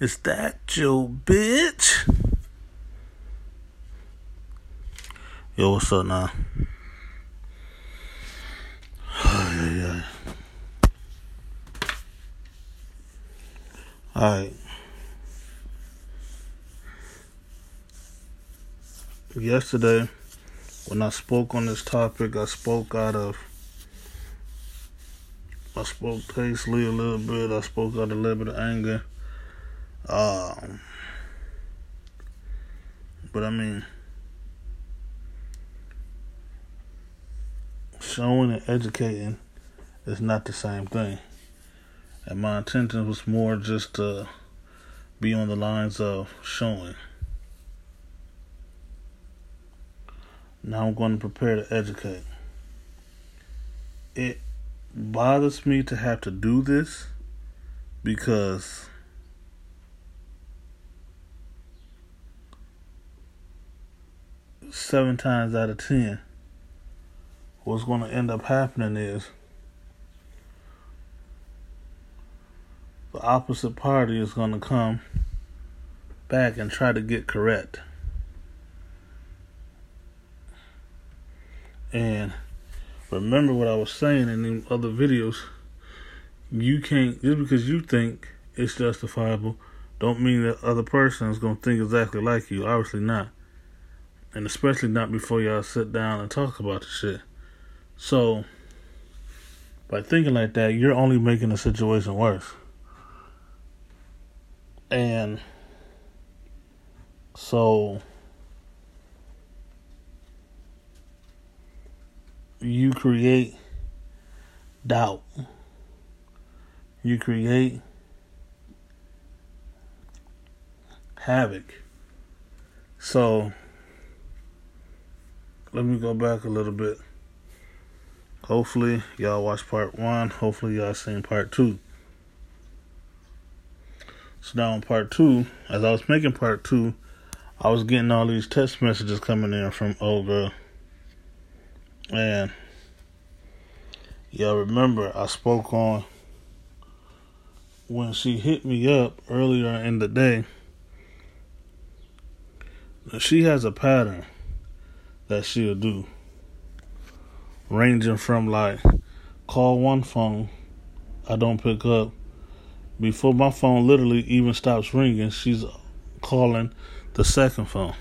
Is that your bitch? Yo, what's up now? yeah, yeah. Alright. Yesterday, when I spoke on this topic, I spoke out of I spoke tastefully a little bit. I spoke out a little bit of anger. Um, but I mean, showing and educating is not the same thing. And my intention was more just to be on the lines of showing. Now I'm going to prepare to educate. It bothers me to have to do this because seven times out of ten, what's going to end up happening is the opposite party is going to come back and try to get correct. And remember what I was saying in the other videos. You can't just because you think it's justifiable, don't mean that other person is gonna think exactly like you. Obviously not, and especially not before y'all sit down and talk about the shit. So, by thinking like that, you're only making the situation worse. And so you create doubt. You create havoc. So, let me go back a little bit. Hopefully, y'all watched part one. Hopefully, y'all seen part two. So, now in part two, as I was making part two, I was getting all these text messages coming in from Olga and y'all remember I spoke on when she hit me up earlier in the day. She has a pattern that she'll do, ranging from like call one phone, I don't pick up. Before my phone literally even stops ringing, she's calling the second phone.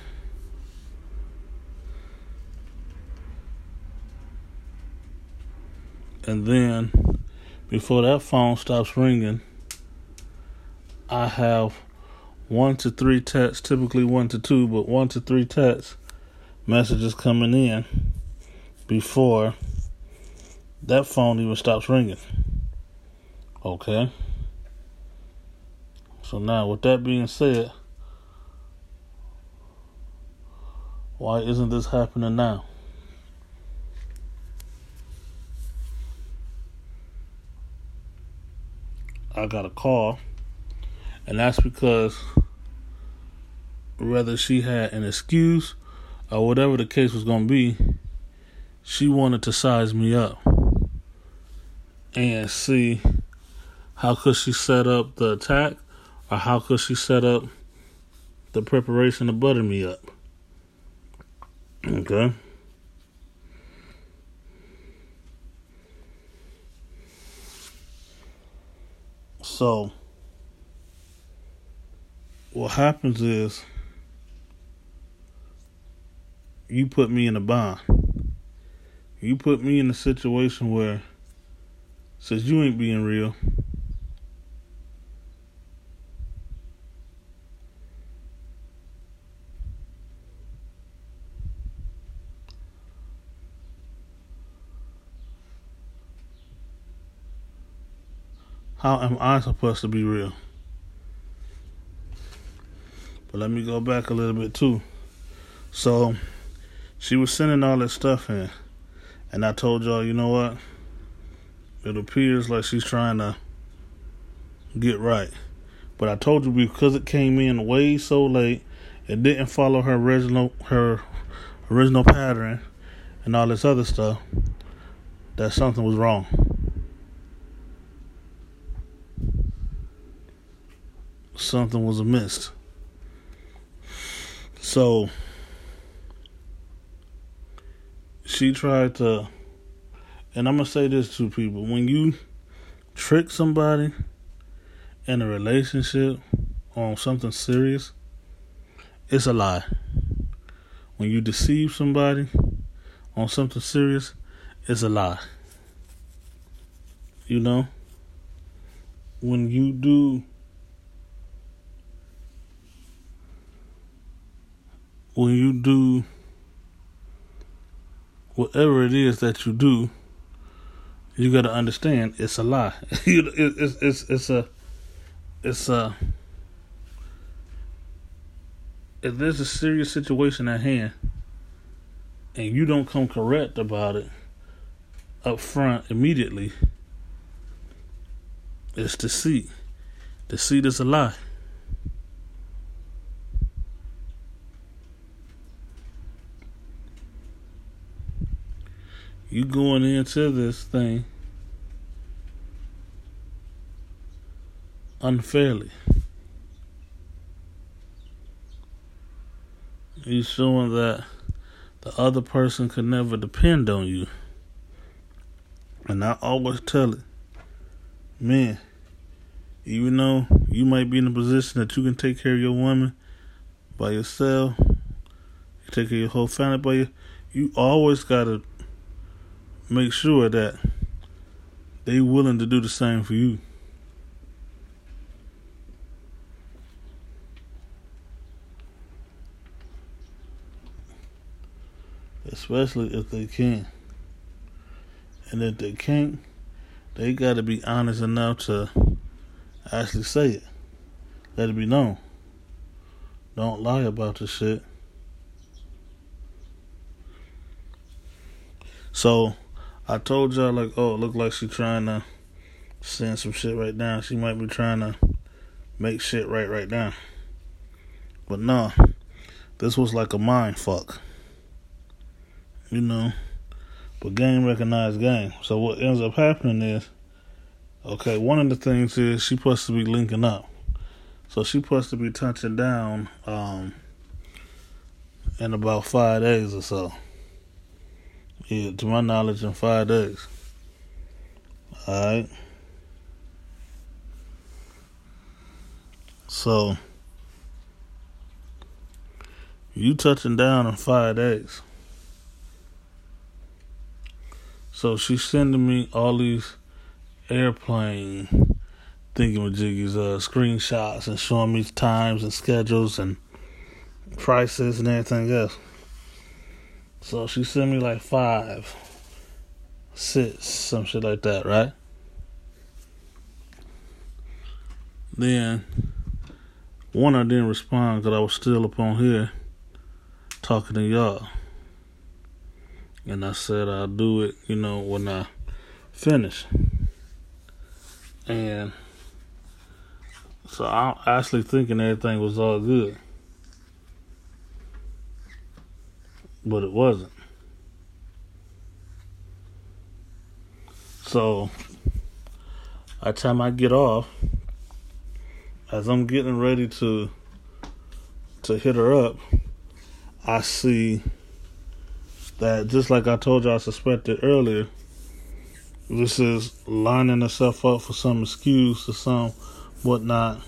and then before that phone stops ringing, I have one to three texts, typically one to two, but one to three text messages coming in before that phone even stops ringing. Okay. So now, with that being said, why isn't this happening now? I got a call, and that's because whether she had an excuse or whatever the case was going to be, she wanted to size me up and see how could she set up the attack or how could she set up the preparation to butter me up. Okay. So, what happens is you put me in a bind. You put me in a situation where, since you ain't being real, How am I supposed to be real? But let me go back a little bit too. So she was sending all that stuff in. And I told y'all, you know what? It appears like she's trying to get right. But I told you because it came in way so late, it didn't follow her original her original pattern and all this other stuff, that something was wrong. something was amiss. So she tried to, and I'm gonna say this to people: when you trick somebody in a relationship on something serious, it's a lie. When you deceive somebody on something serious, it's a lie. You know? When you do when you do whatever it is that you do, you got to understand it's a lie. it's it's it's a it's a if there's a serious situation at hand and you don't come correct about it up front immediately, it's deceit. Deceit is a lie. You going into this thing unfairly. You showing that the other person could never depend on you. And I always tell it, man, even though you might be in a position that you can take care of your woman by yourself, you take care of your whole family by you, you always gotta make sure that they willing to do the same for you. Especially if they can. And if they can't, they gotta be honest enough to actually say it. Let it be known. Don't lie about the shit. So I told y'all like, oh, it looked like she trying to send some shit right now. She might be trying to make shit right right now. But no, this was like a mind fuck. You know. But game recognized game. So what ends up happening is, okay, one of the things is she supposed to be linking up. So she supposed to be touching down um, in about five days or so. Yeah, to my knowledge, in five days. Alright. So, you touching down in five days. So she's sending me all these airplane thinking thingamajiggies, uh, screenshots, and showing me times and schedules and prices and everything else. So she sent me like five, six, some shit like that, right? Then one I didn't respond because I was still up on here talking to y'all. And I said I'll do it, you know, when I finish. And so I'm actually thinking everything was all good. But it wasn't. So, by the time I get off, as I'm getting ready to to hit her up, I see that just like I told you I suspected earlier, this is lining herself up for some excuse or some whatnot.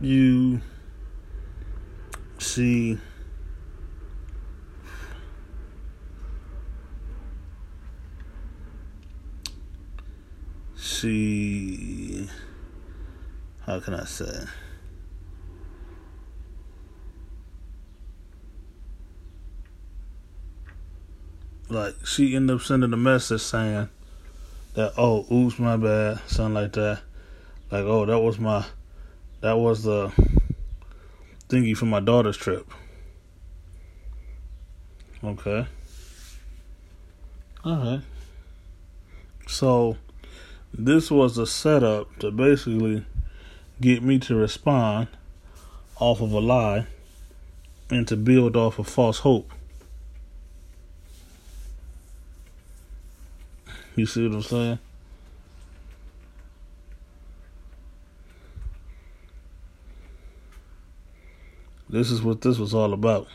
You see she how can I say? Like she ended up sending a message saying that oh oops my bad something like that. Like oh that was my that was the thingy for my daughter's trip. Okay. Alright. So, this was a setup to basically get me to respond off of a lie and to build off of false hope. You see what I'm saying? This is what this was all about.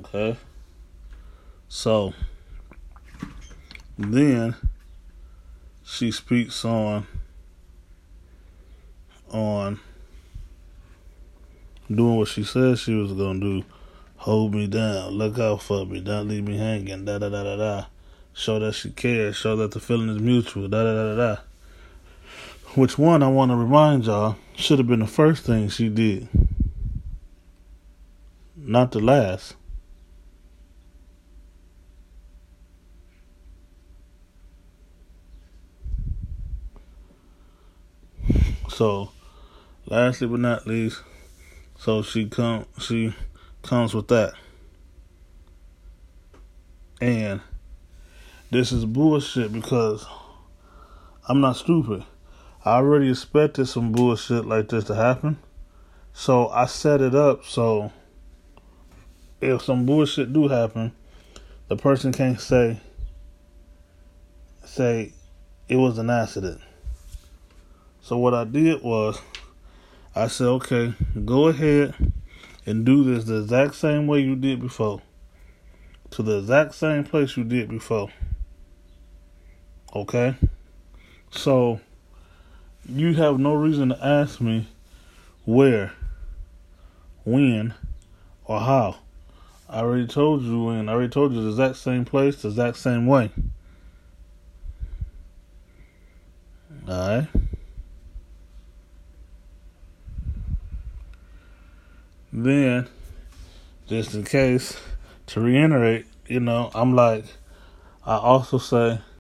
Okay. So then she speaks on on doing what she said she was gonna do. Hold me down, look out for me, don't leave me hanging, da da da da da. Show that she cares, show that the feeling is mutual, da da da da da. Which one I wanna remind y'all should have been the first thing she did. Not the last. So, lastly but not least, so she come she comes with that. And this is bullshit because I'm not stupid. I already expected some bullshit like this to happen. So I set it up so if some bullshit do happen, the person can't say say it was an accident. So what I did was I said, okay, go ahead and do this the exact same way you did before. To the exact same place you did before. Okay? So you have no reason to ask me where, when, or how. I already told you when. I already told you the exact same place, the exact same way. Alright? Then, just in case, to reiterate, you know, I'm like, I also say